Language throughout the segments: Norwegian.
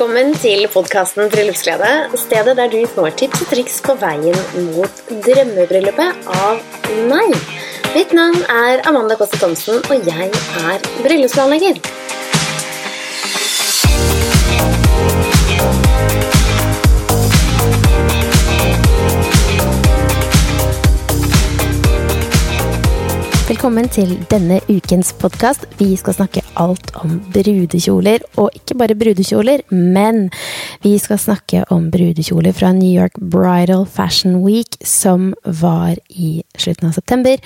Velkommen til podkasten Bryllupsglede. Stedet der du får tips og triks på veien mot drømmebryllupet av meg. Mitt navn er Amanda Kåsse Thomsen, og jeg er bryllupsplanlegger. Velkommen til denne ukens podkast. Vi skal snakke alt om brudekjoler. Og ikke bare brudekjoler, men vi skal snakke om brudekjoler fra New York Bridal Fashion Week, som var i slutten av september.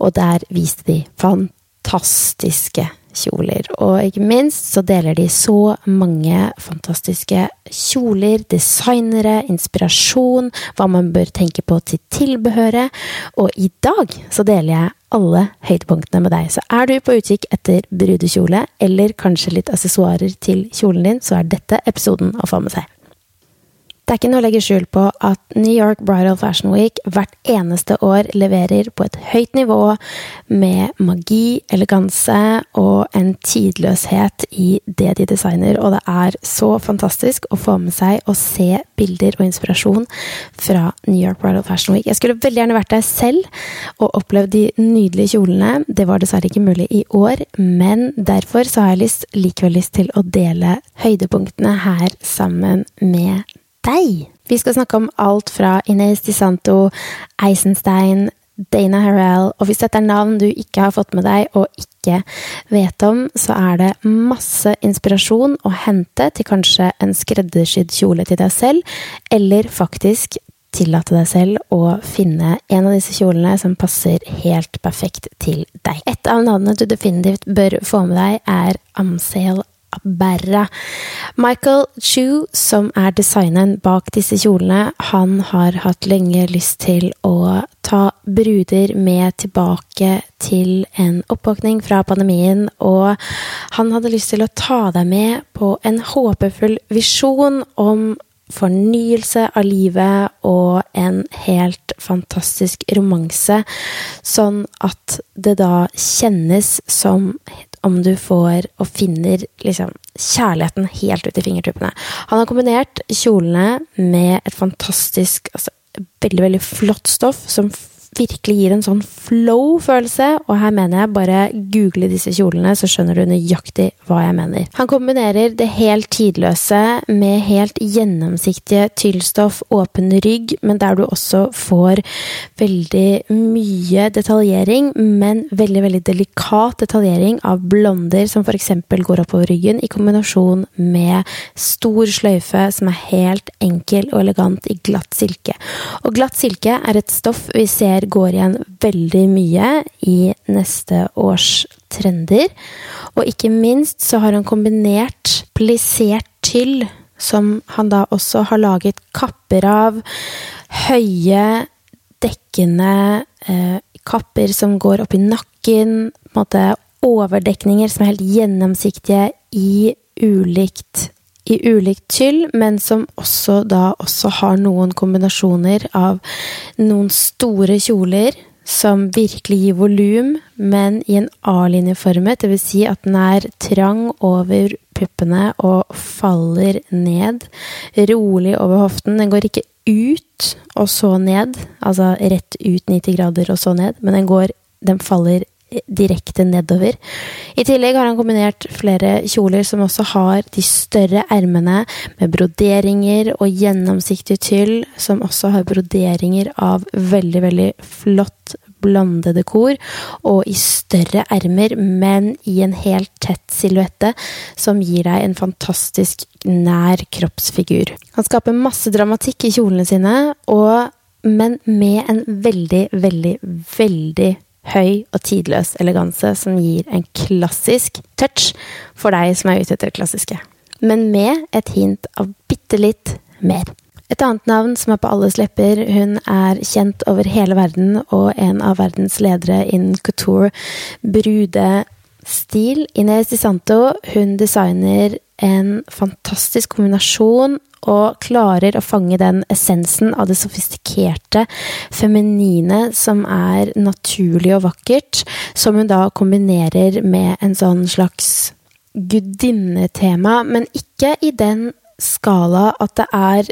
Og der viste de fantastiske kjoler. Og ikke minst så deler de så mange fantastiske kjoler, designere, inspirasjon, hva man bør tenke på til tilbehøret. Og i dag så deler jeg alle høydepunktene med deg. Så er du på utkikk etter brudekjole, eller kanskje litt assessoarer til kjolen din, så er dette episoden å få med seg. Det er ikke noe å legge skjul på at New York Bridal Fashion Week hvert eneste år leverer på et høyt nivå med magi, eleganse og en tidløshet i det de designer, og det er så fantastisk å få med seg og se bilder og inspirasjon fra New York Bridal Fashion Week. Jeg skulle veldig gjerne vært der selv og opplevd de nydelige kjolene. Det var dessverre ikke mulig i år, men derfor så har jeg lyst, likevel lyst til å dele høydepunktene her sammen med deg. Vi skal snakke om alt fra Ines Di Santo, Eisenstein, Dana Harrell, og hvis dette er navn du ikke har fått med deg og ikke vet om, så er det masse inspirasjon å hente til kanskje en skreddersydd kjole til deg selv, eller faktisk tillate deg selv å finne en av disse kjolene som passer helt perfekt til deg. Et av navnene du definitivt bør få med deg, er Amsale Berra. Michael Chu, som er designeren bak disse kjolene, han har hatt lenge lyst til å ta bruder med tilbake til en oppvåkning fra pandemien, og han hadde lyst til å ta deg med på en håpefull visjon om fornyelse av livet og en helt fantastisk romanse, sånn at det da kjennes som om du får og finner liksom kjærligheten helt ut i fingertuppene. Han har kombinert kjolene med et fantastisk, altså veldig, veldig flott stoff som virkelig gir en sånn flow-følelse, og her mener jeg bare google disse kjolene, så skjønner du nøyaktig hva jeg mener. Han kombinerer det helt tidløse med helt gjennomsiktige tyllstoff, åpen rygg, men der du også får veldig mye detaljering, men veldig, veldig delikat detaljering av blonder som f.eks. går oppover ryggen, i kombinasjon med stor sløyfe som er helt enkel og elegant i glatt silke. Og glatt silke er et stoff vi ser går igjen veldig mye i neste års trender. Og ikke minst så har han kombinert plissert tyll, som han da også har laget kapper av. Høye, dekkende eh, kapper som går opp i nakken. på en måte Overdekninger som er helt gjennomsiktige i ulikt i ulikt tyll, men som også da også har noen kombinasjoner av noen store kjoler som virkelig gir volum, men i en A-linjeformet, dvs. Si at den er trang over puppene og faller ned. Rolig over hoften. Den går ikke ut og så ned, altså rett ut 90 grader og så ned, men den går Den faller direkte nedover. I tillegg har han kombinert flere kjoler som også har de større ermene med broderinger og gjennomsiktig tyll, som også har broderinger av veldig, veldig flott blandede kor, og i større ermer, men i en helt tett silhuette, som gir deg en fantastisk nær kroppsfigur. Han skaper masse dramatikk i kjolene sine, og, men med en veldig, veldig, veldig høy og tidløs eleganse som gir en klassisk touch for deg som er ute etter det klassiske. Men med et hint av bitte litt mer. Et annet navn som er på alles lepper, hun er kjent over hele verden og en av verdens ledere innen couture brudestil. Ines Di Santo hun designer en fantastisk kombinasjon og klarer å fange den essensen av det sofistikerte, feminine, som er naturlig og vakkert, som hun da kombinerer med en sånn slags gudinnetema, men ikke i den skala at det er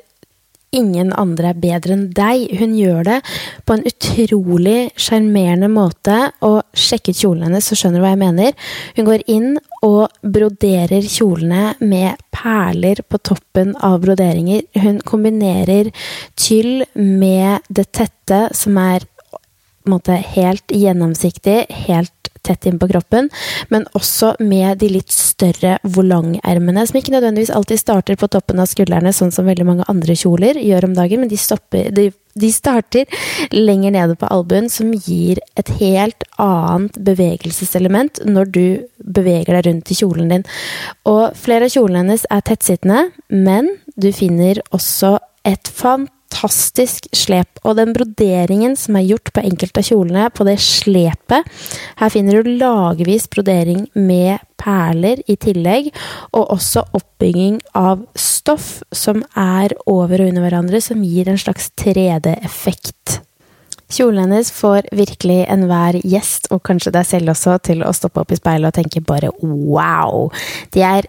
ingen andre er bedre enn deg. Hun gjør det på en utrolig sjarmerende måte. Og sjekk ut kjolen hennes, så skjønner du hva jeg mener. Hun går inn og broderer kjolene med perler på toppen av broderinger. Hun kombinerer tyll med det tette, som er måte, helt gjennomsiktig, helt tett inn på kroppen, men også med de litt større volangermene, som ikke nødvendigvis alltid starter på toppen av skuldrene, sånn som veldig mange andre kjoler gjør om dagen, men de, stopper, de, de starter lenger nede på albuen, som gir et helt annet bevegelseselement når du beveger deg rundt i kjolen din. Og flere av kjolene hennes er tettsittende, men du finner også et fantastisk fantastisk slep. Og den broderingen som er gjort på enkelte av kjolene, på det slepet Her finner du lagvis brodering med perler i tillegg, og også oppbygging av stoff som er over og under hverandre, som gir en slags 3D-effekt. Kjolen hennes får virkelig enhver gjest, og kanskje deg selv også, til å stoppe opp i speilet og tenke bare wow! De er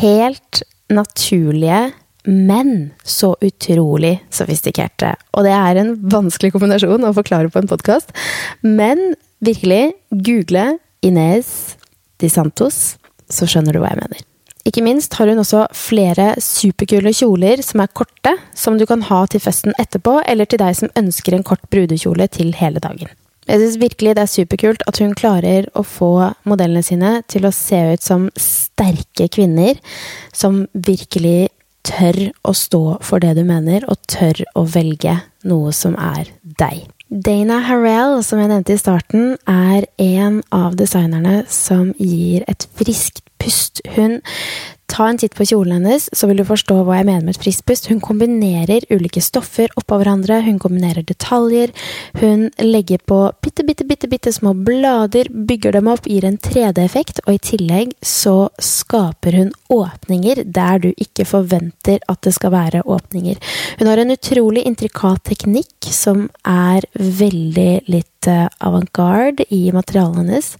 helt naturlige men så utrolig sofistikerte. Og det er en vanskelig kombinasjon å forklare på en podkast. Men virkelig, google Inez de Santos, så skjønner du hva jeg mener. Ikke minst har hun også flere superkule kjoler som er korte, som du kan ha til festen etterpå, eller til deg som ønsker en kort brudekjole til hele dagen. Jeg syns virkelig det er superkult at hun klarer å få modellene sine til å se ut som sterke kvinner som virkelig tør å stå for det du mener, og tør å velge noe som er deg. Dana Harrell, som jeg nevnte i starten, er en av designerne som gir et friskt pust. Hun Ta en titt på kjolen hennes, så vil du forstå hva jeg mener med et friskpust. Hun kombinerer ulike stoffer oppå hverandre, hun kombinerer detaljer. Hun legger på bitte, bitte, bitte, bitte små blader, bygger dem opp, gir en 3D-effekt, og i tillegg så skaper hun åpninger der du ikke forventer at det skal være åpninger. Hun har en utrolig intrikat teknikk som er veldig litt eh, avantgarde i materialene hennes,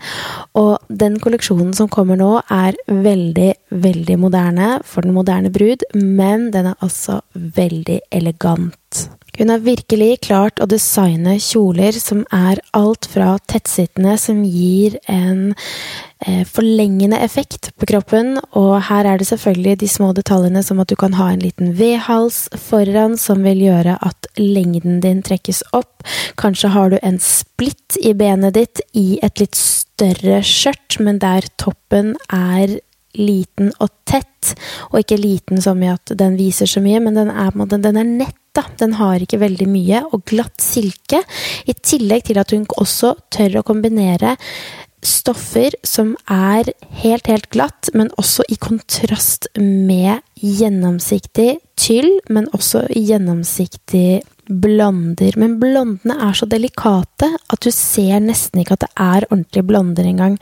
og den kolleksjonen som kommer nå, er veldig, veldig moderne for den moderne brud, men den er også veldig elegant. Hun har virkelig klart å designe kjoler som er alt fra tettsittende, som gir en eh, forlengende effekt på kroppen, og her er det selvfølgelig de små detaljene som at du kan ha en liten V-hals foran, som vil gjøre at lengden din trekkes opp. Kanskje har du en splitt i benet ditt i et litt større skjørt, men der toppen er liten og tett, og ikke liten som i at den viser så mye, men den er, den er nett. Da. Den har ikke veldig mye, og glatt silke. I tillegg til at hun også tør å kombinere stoffer som er helt, helt glatt, men også i kontrast med gjennomsiktig tyll, men også gjennomsiktig blonder. Men blondene er så delikate at du ser nesten ikke at det er ordentlige blonder engang.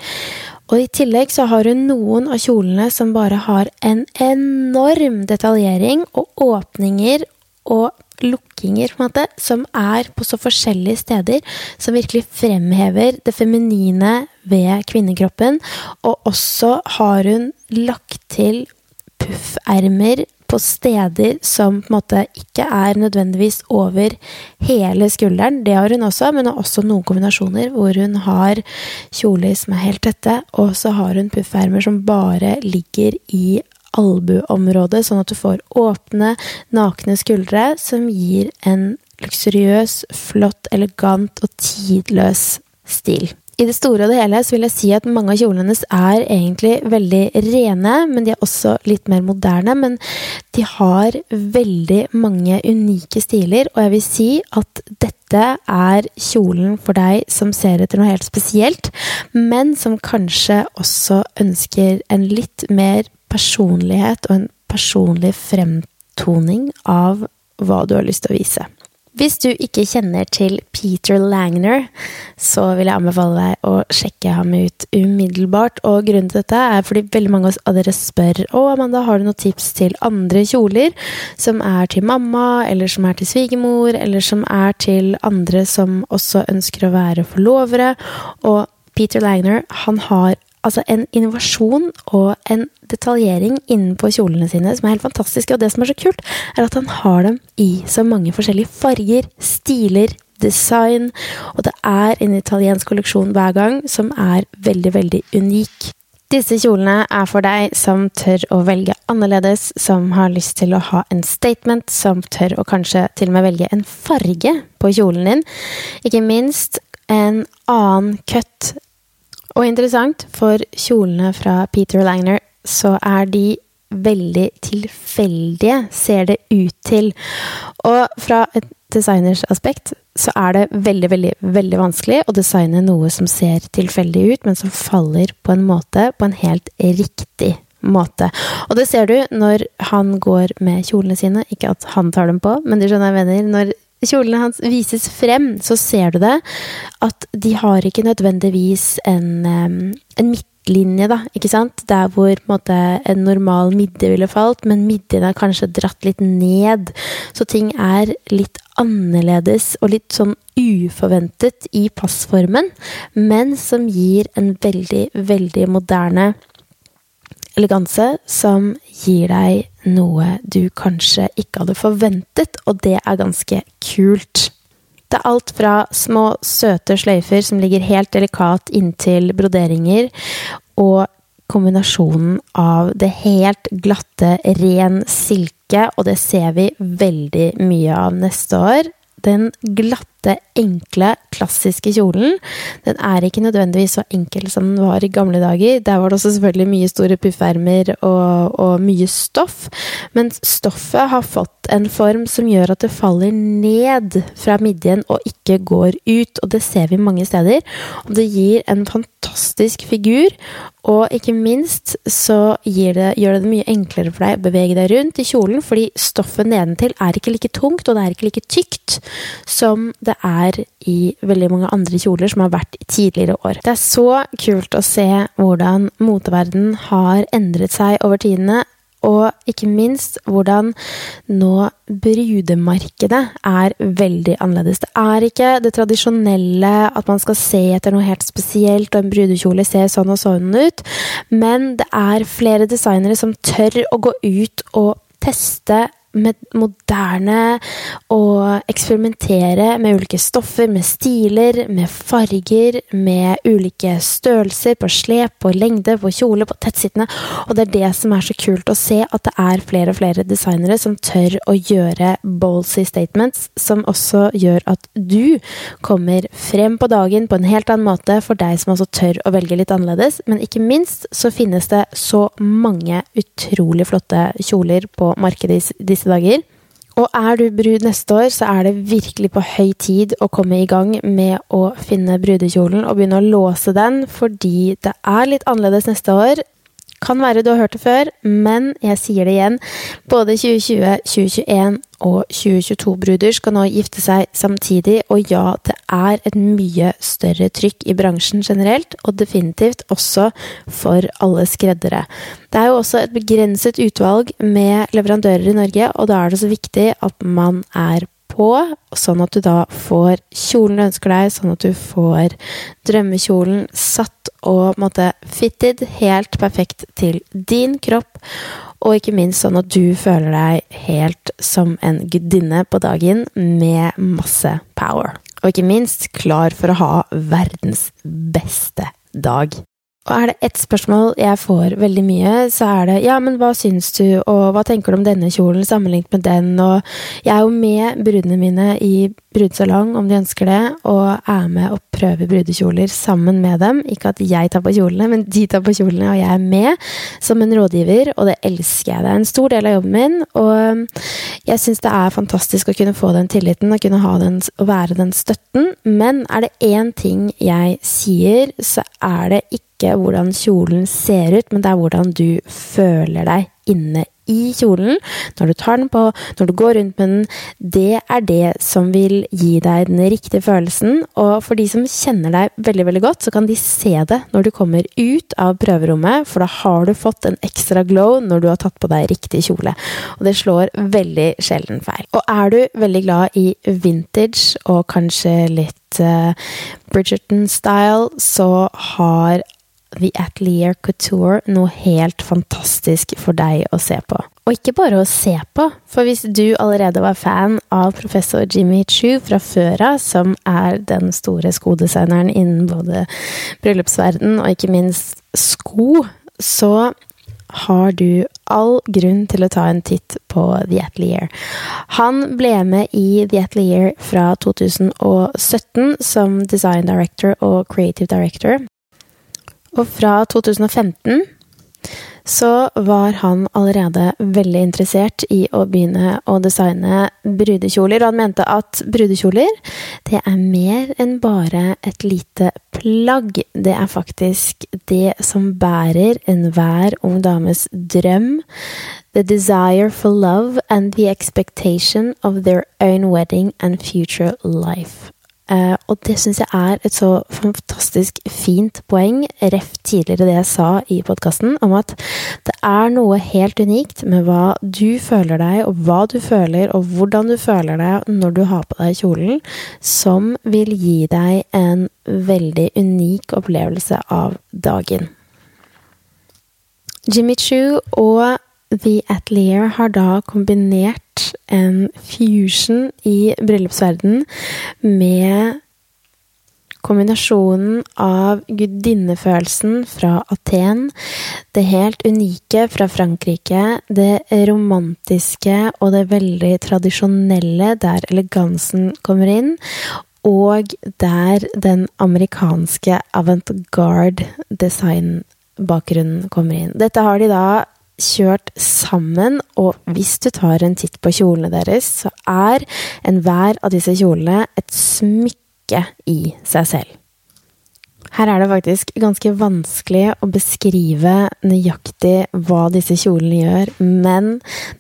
Og i tillegg så har hun noen av kjolene som bare har en enorm detaljering og åpninger og lukkinger, på en måte, som er på så forskjellige steder, som virkelig fremhever det feminine ved kvinnekroppen. Og også har hun lagt til puffermer på steder som på en måte ikke er nødvendigvis over hele skulderen. Det har hun også, men også noen kombinasjoner hvor hun har kjoler som er helt tette, og så har hun puffermer som bare ligger i albuområdet, sånn at du får åpne, nakne skuldre som gir en luksuriøs, flott, elegant og tidløs stil. I det store og det hele så vil jeg si at mange av kjolene hennes er egentlig veldig rene, men de er også litt mer moderne. Men de har veldig mange unike stiler, og jeg vil si at dette er kjolen for deg som ser etter noe helt spesielt, men som kanskje også ønsker en litt mer personlighet og en personlig fremtoning av hva du har lyst til å vise. Hvis du ikke kjenner til Peter Langner, så vil jeg anbefale deg å sjekke ham ut umiddelbart. Og grunnen til dette er fordi veldig mange av dere spør Å, Amanda, har du noen tips til andre kjoler som er til mamma, eller som er til svigermor, eller som er til andre som også ønsker å være forlovere. Og Peter Langner, han har altså en innovasjon og en detaljering innenpå kjolene sine som er helt fantastiske. Og det som er så kult, er at han har dem i så mange forskjellige farger, stiler, design. Og det er en italiensk kolleksjon hver gang som er veldig, veldig unik. Disse kjolene er for deg som tør å velge annerledes, som har lyst til å ha en statement, som tør å kanskje til og med velge en farge på kjolen din. Ikke minst en annen cut og interessant, for kjolene fra Peter Langner så er de veldig tilfeldige, ser det ut til. Og fra et designers aspekt så er det veldig, veldig, veldig vanskelig å designe noe som ser tilfeldig ut, men som faller på en måte, på en helt riktig måte. Og det ser du når han går med kjolene sine. Ikke at han tar dem på, men du skjønner, jeg mener. Når kjolene hans vises frem, så ser du det. At de har ikke nødvendigvis en, en midtlinje, da, ikke sant? Der hvor en, måte, en normal midje ville falt, men midjen er kanskje dratt litt ned. Så ting er litt annerledes og litt sånn uforventet i passformen, men som gir en veldig, veldig moderne eleganse som gir deg noe du kanskje ikke hadde forventet, og det er ganske kult. Det er alt fra små, søte sløyfer som ligger helt delikat inntil broderinger, og kombinasjonen av det helt glatte, ren silke, og det ser vi veldig mye av neste år. Den glatte flotte, enkle, klassiske kjolen. Den er ikke nødvendigvis så enkel som den var i gamle dager. Der var det også selvfølgelig mye store puffermer og, og mye stoff. Men stoffet har fått en form som gjør at det faller ned fra midjen og ikke går ut. Og det ser vi mange steder. Og det gir en fantastisk figur. Og ikke minst så det, gjør det det mye enklere for deg å bevege deg rundt i kjolen, fordi stoffet nedentil er ikke like tungt, og det er ikke like tykt som det det er i veldig mange andre kjoler som har vært i tidligere år. Det er så kult å se hvordan moteverden har endret seg over tidene. Og ikke minst hvordan nå brudemarkedet er veldig annerledes. Det er ikke det tradisjonelle at man skal se etter noe helt spesielt, og en brudekjole ser sånn og sånn ut, men det er flere designere som tør å gå ut og teste moderne og eksperimentere med ulike stoffer, med stiler, med farger, med ulike størrelser på slep, på lengde, på kjole, på tettsittende. Og det er det som er så kult å se, at det er flere og flere designere som tør å gjøre ballsy statements, som også gjør at du kommer frem på dagen på en helt annen måte for deg som også tør å velge litt annerledes. Men ikke minst så finnes det så mange utrolig flotte kjoler på markedet i disse dager. Og er du brud neste år, så er det virkelig på høy tid å komme i gang med å finne brudekjolen og begynne å låse den, fordi det er litt annerledes neste år. Kan være du har hørt det før, men jeg sier det igjen. Både 2020, 2021 og 2022-bruder skal nå gifte seg samtidig, og ja, det er et mye større trykk i bransjen generelt, og definitivt også for alle skreddere. Det er jo også et begrenset utvalg med leverandører i Norge, og da er det så viktig at man er på, sånn at du da får kjolen du ønsker deg, sånn at du får drømmekjolen satt og måtte fitted helt perfekt til din kropp. Og ikke minst sånn at du føler deg helt som en gudinne på dagen med masse power. Og ikke minst klar for å ha verdens beste dag. Og er det ett spørsmål jeg får veldig mye, så er det ja, men hva syns du, og hva tenker du om denne kjolen sammenlignet med den, og jeg er jo med brudene mine i brudesalong om de ønsker det, og er med og prøver brudekjoler sammen med dem. Ikke at jeg tar på kjolene, men de tar på kjolene, og jeg er med som en rådgiver, og det elsker jeg. Det er en stor del av jobben min, og jeg syns det er fantastisk å kunne få den tilliten, og kunne ha den, og være den støtten, men er det én ting jeg sier, så er det ikke ikke hvordan kjolen ser ut, men det er hvordan du føler deg inne i kjolen. Når du tar den på, når du går rundt med den. Det er det som vil gi deg den riktige følelsen. Og for de som kjenner deg veldig veldig godt, så kan de se det når du kommer ut av prøverommet, for da har du fått en ekstra glow når du har tatt på deg riktig kjole. Og det slår veldig sjelden feil. Og er du veldig glad i vintage og kanskje litt uh, Bridgerton-style, så har The Atelier Couture noe helt fantastisk for deg å se på. Og ikke bare å se på, for hvis du allerede var fan av professor Jimmy Chu fra før av, som er den store skodesigneren innen både bryllupsverden og ikke minst sko, så har du all grunn til å ta en titt på The Atelier. Han ble med i The Atelier fra 2017 som design director og creative director. Og fra 2015 så var han allerede veldig interessert i å begynne å designe brudekjoler. Og han mente at brudekjoler, det er mer enn bare et lite plagg. Det er faktisk det som bærer enhver ung dames drøm. The desire for love and the expectation of their own wedding and future life. Uh, og det syns jeg er et så fantastisk fint poeng, ref tidligere det jeg sa i podkasten, om at det er noe helt unikt med hva du føler deg, og hva du føler, og hvordan du føler deg når du har på deg kjolen, som vil gi deg en veldig unik opplevelse av dagen. Jimmy Choo og The Atelier har da kombinert en fusion i bryllupsverden med kombinasjonen av gudinnefølelsen fra Aten, det helt unike fra Frankrike, det romantiske og det veldig tradisjonelle der elegansen kommer inn, og der den amerikanske avantgarde designbakgrunnen kommer inn. Dette har de da kjørt sammen, og hvis du tar en titt på kjolene deres, så er enhver av disse kjolene et smykke i seg selv. Her er det faktisk ganske vanskelig å beskrive nøyaktig hva disse kjolene gjør, men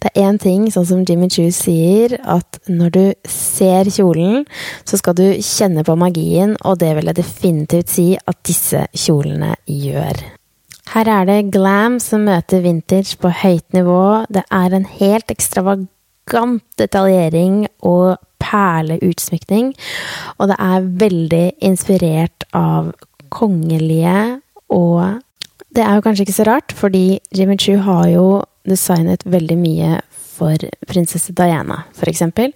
det er én ting, sånn som Jimmy Choo sier, at når du ser kjolen, så skal du kjenne på magien, og det vil jeg definitivt si at disse kjolene gjør. Her er det glam som møter vintage på høyt nivå. Det er en helt ekstravagant detaljering og perleutsmykning. Og det er veldig inspirert av kongelige og Det er jo kanskje ikke så rart, fordi Jimmy Choo har jo designet veldig mye for prinsesse Diana, eksempel.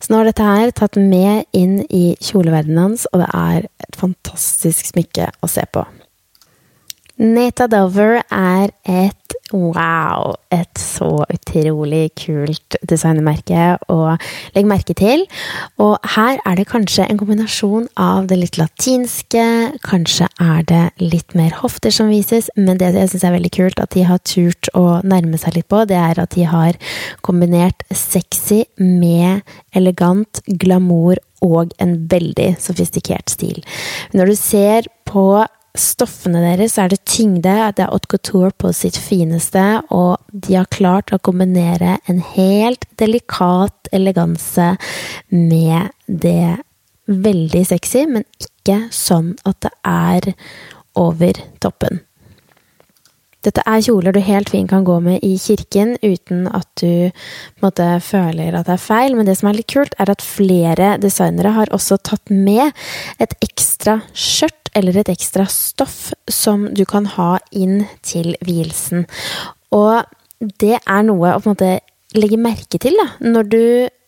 Så nå har dette her tatt med inn i kjoleverdenen hans, og det er et fantastisk smykke å se på. Neta Dover er et wow, et så utrolig kult designmerke å legge merke til. Og her er det kanskje en kombinasjon av det litt latinske, kanskje er det litt mer hofter som vises, men det jeg syns er veldig kult at de har turt å nærme seg litt på, det er at de har kombinert sexy med elegant glamour og en veldig sofistikert stil. Når du ser på stoffene deres er det tyngde, det er haute couture på sitt fineste, og de har klart å kombinere en helt delikat eleganse med det veldig sexy, men ikke sånn at det er over toppen. Dette er kjoler du helt fint kan gå med i kirken uten at du måte, føler at det er feil, men det som er litt kult, er at flere designere har også tatt med et ekstra skjørt eller et ekstra stoff som du kan ha inn til vielsen. Og det er noe å på en måte legge merke til da, når du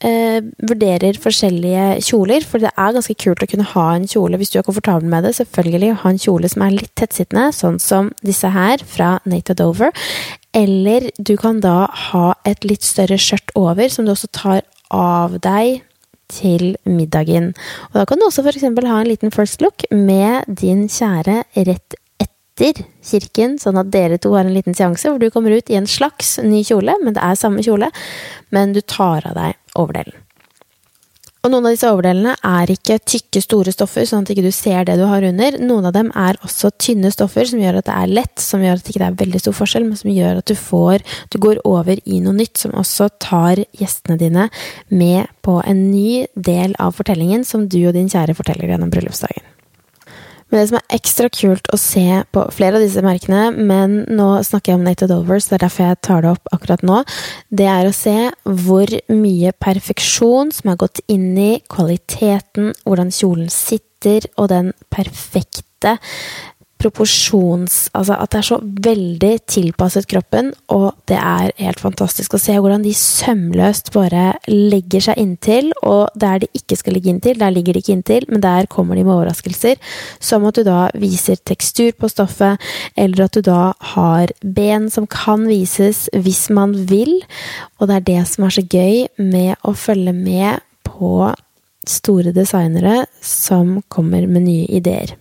eh, vurderer forskjellige kjoler. For det er ganske kult å kunne ha en kjole hvis du er komfortabel med det. Selvfølgelig ha en kjole som er litt tettsittende, sånn som disse her fra Nate Dover. Eller du kan da ha et litt større skjørt over, som du også tar av deg til middagen. Og da kan du også f.eks. ha en liten first look med din kjære rett etter kirken, sånn at dere to har en liten seanse hvor du kommer ut i en slags ny kjole, men det er samme kjole, men du tar av deg overdelen. Og noen av disse overdelene er ikke tykke, store stoffer, sånn at ikke du ser det du har under. Noen av dem er også tynne stoffer, som gjør at det er lett, som gjør at det ikke er veldig stor forskjell, men som gjør at du får Du går over i noe nytt, som også tar gjestene dine med på en ny del av fortellingen som du og din kjære forteller gjennom bryllupsdagen. Men det som er ekstra kult å se på flere av disse merkene, men nå snakker jeg om Nated Overs, det er derfor jeg tar det opp akkurat nå, det er å se hvor mye perfeksjon som er gått inn i kvaliteten, hvordan kjolen sitter, og den perfekte proporsjons... Altså at det er så veldig tilpasset kroppen, og det er helt fantastisk å se hvordan de sømløst bare legger seg inntil, og der de ikke skal ligge inntil, der ligger de ikke inntil, men der kommer de med overraskelser, som at du da viser tekstur på stoffet, eller at du da har ben som kan vises hvis man vil, og det er det som er så gøy med å følge med på store designere som kommer med nye ideer.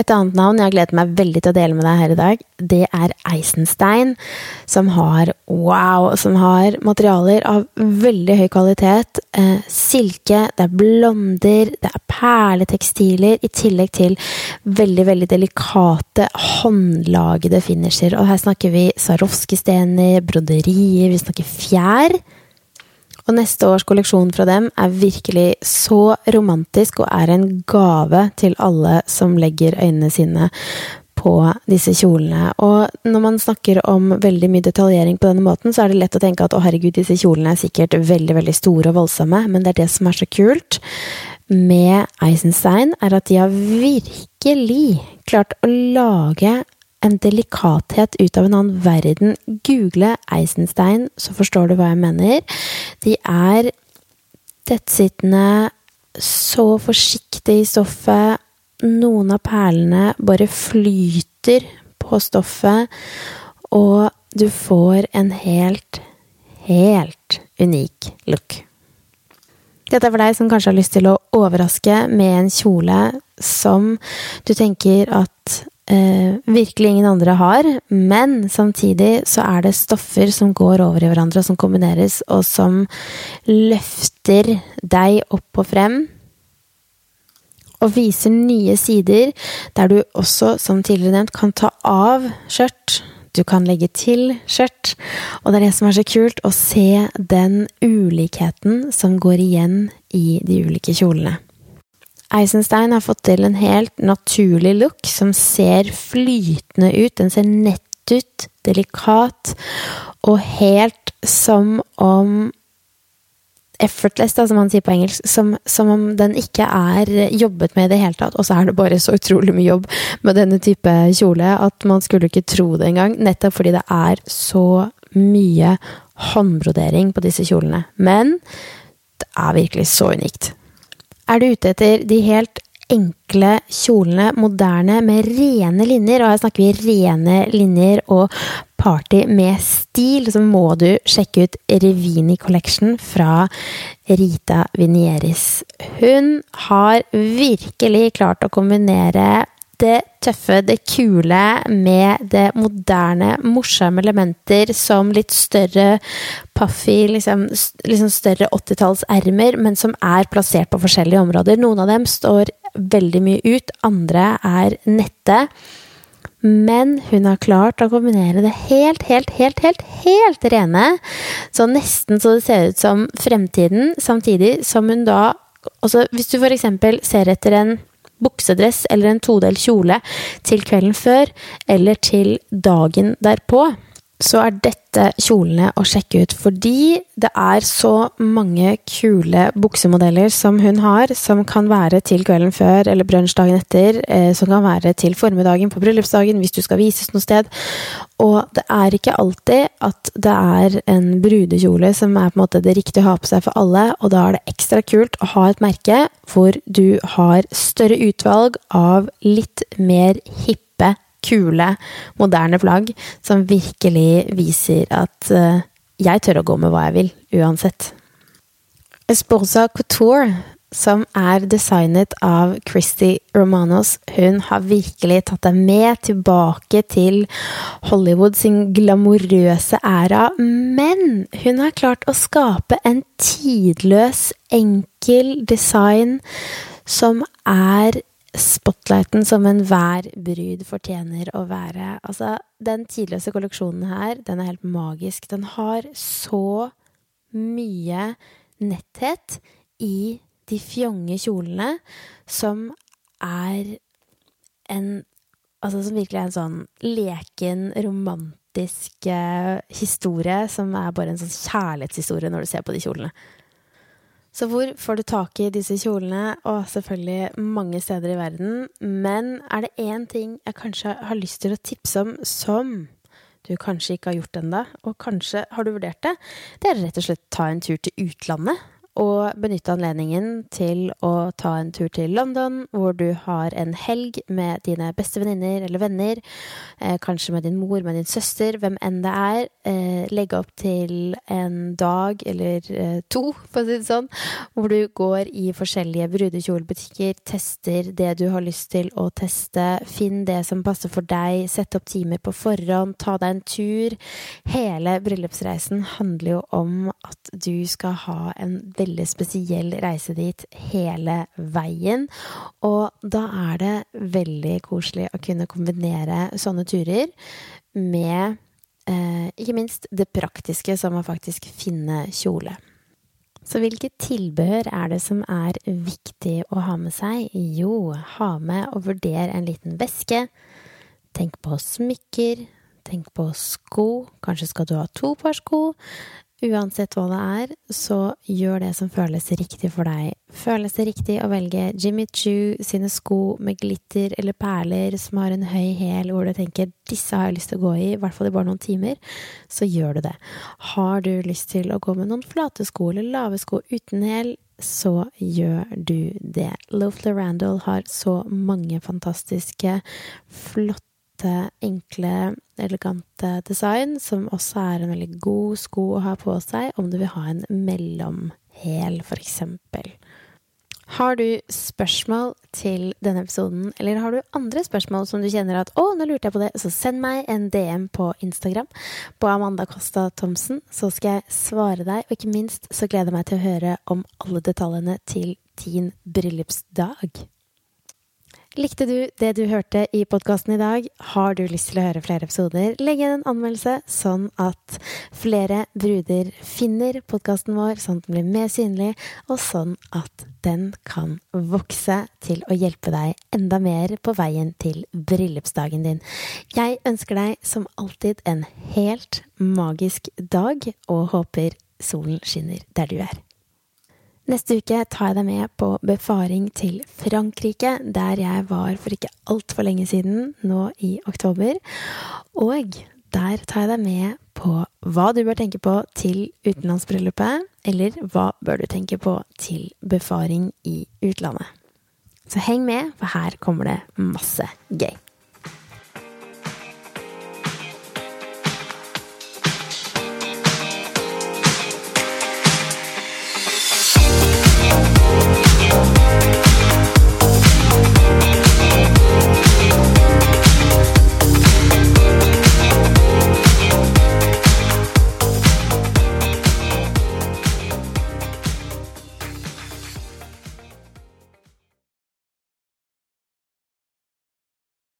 Et annet navn jeg har gledet meg veldig til å dele med deg her i dag, det er Eisenstein, som har wow, som har materialer av veldig høy kvalitet. Eh, silke, det er blonder, det er perletekstiler, i tillegg til veldig, veldig delikate, håndlagede finisher. Og her snakker vi Swarovski-stener, broderier, vi snakker fjær. Og neste års kolleksjon fra dem er virkelig så romantisk og er en gave til alle som legger øynene sine på disse kjolene. Og når man snakker om veldig mye detaljering på denne måten, så er det lett å tenke at å herregud, disse kjolene er sikkert veldig, veldig store og voldsomme, men det er det som er så kult med Eisenstein, er at de har virkelig klart å lage en delikathet ut av en annen verden. Google Eisenstein, så forstår du hva jeg mener. De er tettsittende, så forsiktige i stoffet. Noen av perlene bare flyter på stoffet, og du får en helt, helt unik look. Dette er for deg som kanskje har lyst til å overraske med en kjole som du tenker at eh, virkelig ingen andre har, men samtidig så er det stoffer som går over i hverandre, og som kombineres, og som løfter deg opp og frem. Og viser nye sider, der du også, som tidligere nevnt, kan ta av skjørt. Du kan legge til skjørt. Og det er det som er så kult, å se den ulikheten som går igjen i de ulike kjolene. Eisenstein har fått til en helt naturlig look som ser flytende ut. Den ser nett ut, delikat, og helt som om Effortless, da, som man sier på engelsk. Som, som, om den ikke er jobbet med i det hele tatt. Og så er det bare så utrolig mye jobb med denne type kjole at man skulle ikke tro det engang. Nettopp fordi det er så mye håndbrodering på disse kjolene. Men det er virkelig så unikt. Er du ute etter de helt enkle kjolene, moderne, med rene linjer, og her snakker vi rene linjer og party med stil, så må du sjekke ut Revini Collection fra Rita Vinieris. Hun har virkelig klart å kombinere det tøffe, det kule med det moderne, morsomme elementer som litt større puffy, liksom, liksom større 80-tallsermer, men som er plassert på forskjellige områder. Noen av dem står veldig mye ut, andre er nette. Men hun har klart å kombinere det helt, helt, helt, helt, helt rene. Så nesten så det ser ut som fremtiden, samtidig som hun da også Hvis du eksempel ser etter en buksedress eller en todel kjole til kvelden før eller til dagen derpå, så er dette kjolene å sjekke ut. Fordi det er så mange kule buksemodeller som hun har, som kan være til kvelden før eller brunsjdagen etter, eh, som kan være til formiddagen på bryllupsdagen hvis du skal vises noe sted. Og det er ikke alltid at det er en brudekjole som er på en måte det riktige å ha på seg for alle, og da er det ekstra kult å ha et merke hvor du har større utvalg av litt mer hippe kule, moderne plagg som virkelig viser at uh, jeg tør å gå med hva jeg vil, uansett. Esposa Couture, som er designet av Christy Romanos, hun har virkelig tatt deg med tilbake til Hollywood sin glamorøse æra, men hun har klart å skape en tidløs, enkel design som er spotlighten som enhver brud fortjener å være. Altså, den tidløse kolleksjonen her, den er helt magisk. Den har så mye netthet i de fjonge kjolene som er en Altså som virkelig er en sånn leken, romantisk eh, historie som er bare en sånn kjærlighetshistorie når du ser på de kjolene. Så hvor får du tak i disse kjolene? Og selvfølgelig mange steder i verden. Men er det én ting jeg kanskje har lyst til å tipse om som du kanskje ikke har gjort ennå, og kanskje har du vurdert det, det er rett og slett ta en tur til utlandet og benytte anledningen til å ta en tur til London, hvor du har en helg med dine beste venninner eller venner, eh, kanskje med din mor, med din søster, hvem enn det er. Eh, legge opp til en dag eller eh, to, for å si det sånn, hvor du går i forskjellige brudekjolebutikker, tester det du har lyst til å teste, finn det som passer for deg, sett opp timer på forhånd, ta deg en tur. Hele bryllupsreisen handler jo om at du skal ha en veldig spesiell reise dit hele veien. Og da er det veldig koselig å kunne kombinere sånne turer med eh, ikke minst det praktiske, som å faktisk finne kjole. Så hvilket tilbehør er det som er viktig å ha med seg? Jo, ha med og vurdere en liten veske. Tenk på smykker. Tenk på sko. Kanskje skal du ha to par sko. Uansett hva det er, så gjør det som føles riktig for deg. Føles det riktig å velge Jimmy Choo sine sko med glitter eller perler som har en høy hæl, hvor du tenker 'disse har jeg lyst til å gå i', i hvert fall i bare noen timer, så gjør du det. Har du lyst til å gå med noen flate sko eller lave sko uten hæl, så gjør du det. Lothler Randall har så mange fantastiske, flotte enkle, elegante design, som også er en veldig god sko å ha på seg om du vil ha en mellomhæl, eksempel. Har du spørsmål til denne episoden, eller har du andre spørsmål som du kjenner at 'Å, nå lurte jeg på det', så send meg en DM på Instagram på Amanda Costa Thomsen, så skal jeg svare deg. Og ikke minst så gleder jeg meg til å høre om alle detaljene til din bryllupsdag. Likte du det du hørte i podkasten i dag? Har du lyst til å høre flere episoder? Legg igjen en anmeldelse, sånn at flere bruder finner podkasten vår, sånn at den blir mer synlig, og sånn at den kan vokse til å hjelpe deg enda mer på veien til bryllupsdagen din. Jeg ønsker deg som alltid en helt magisk dag, og håper solen skinner der du er. Neste uke tar jeg deg med på befaring til Frankrike, der jeg var for ikke altfor lenge siden, nå i oktober. Og der tar jeg deg med på hva du bør tenke på til utenlandsbryllupet, eller hva bør du tenke på til befaring i utlandet. Så heng med, for her kommer det masse gøy.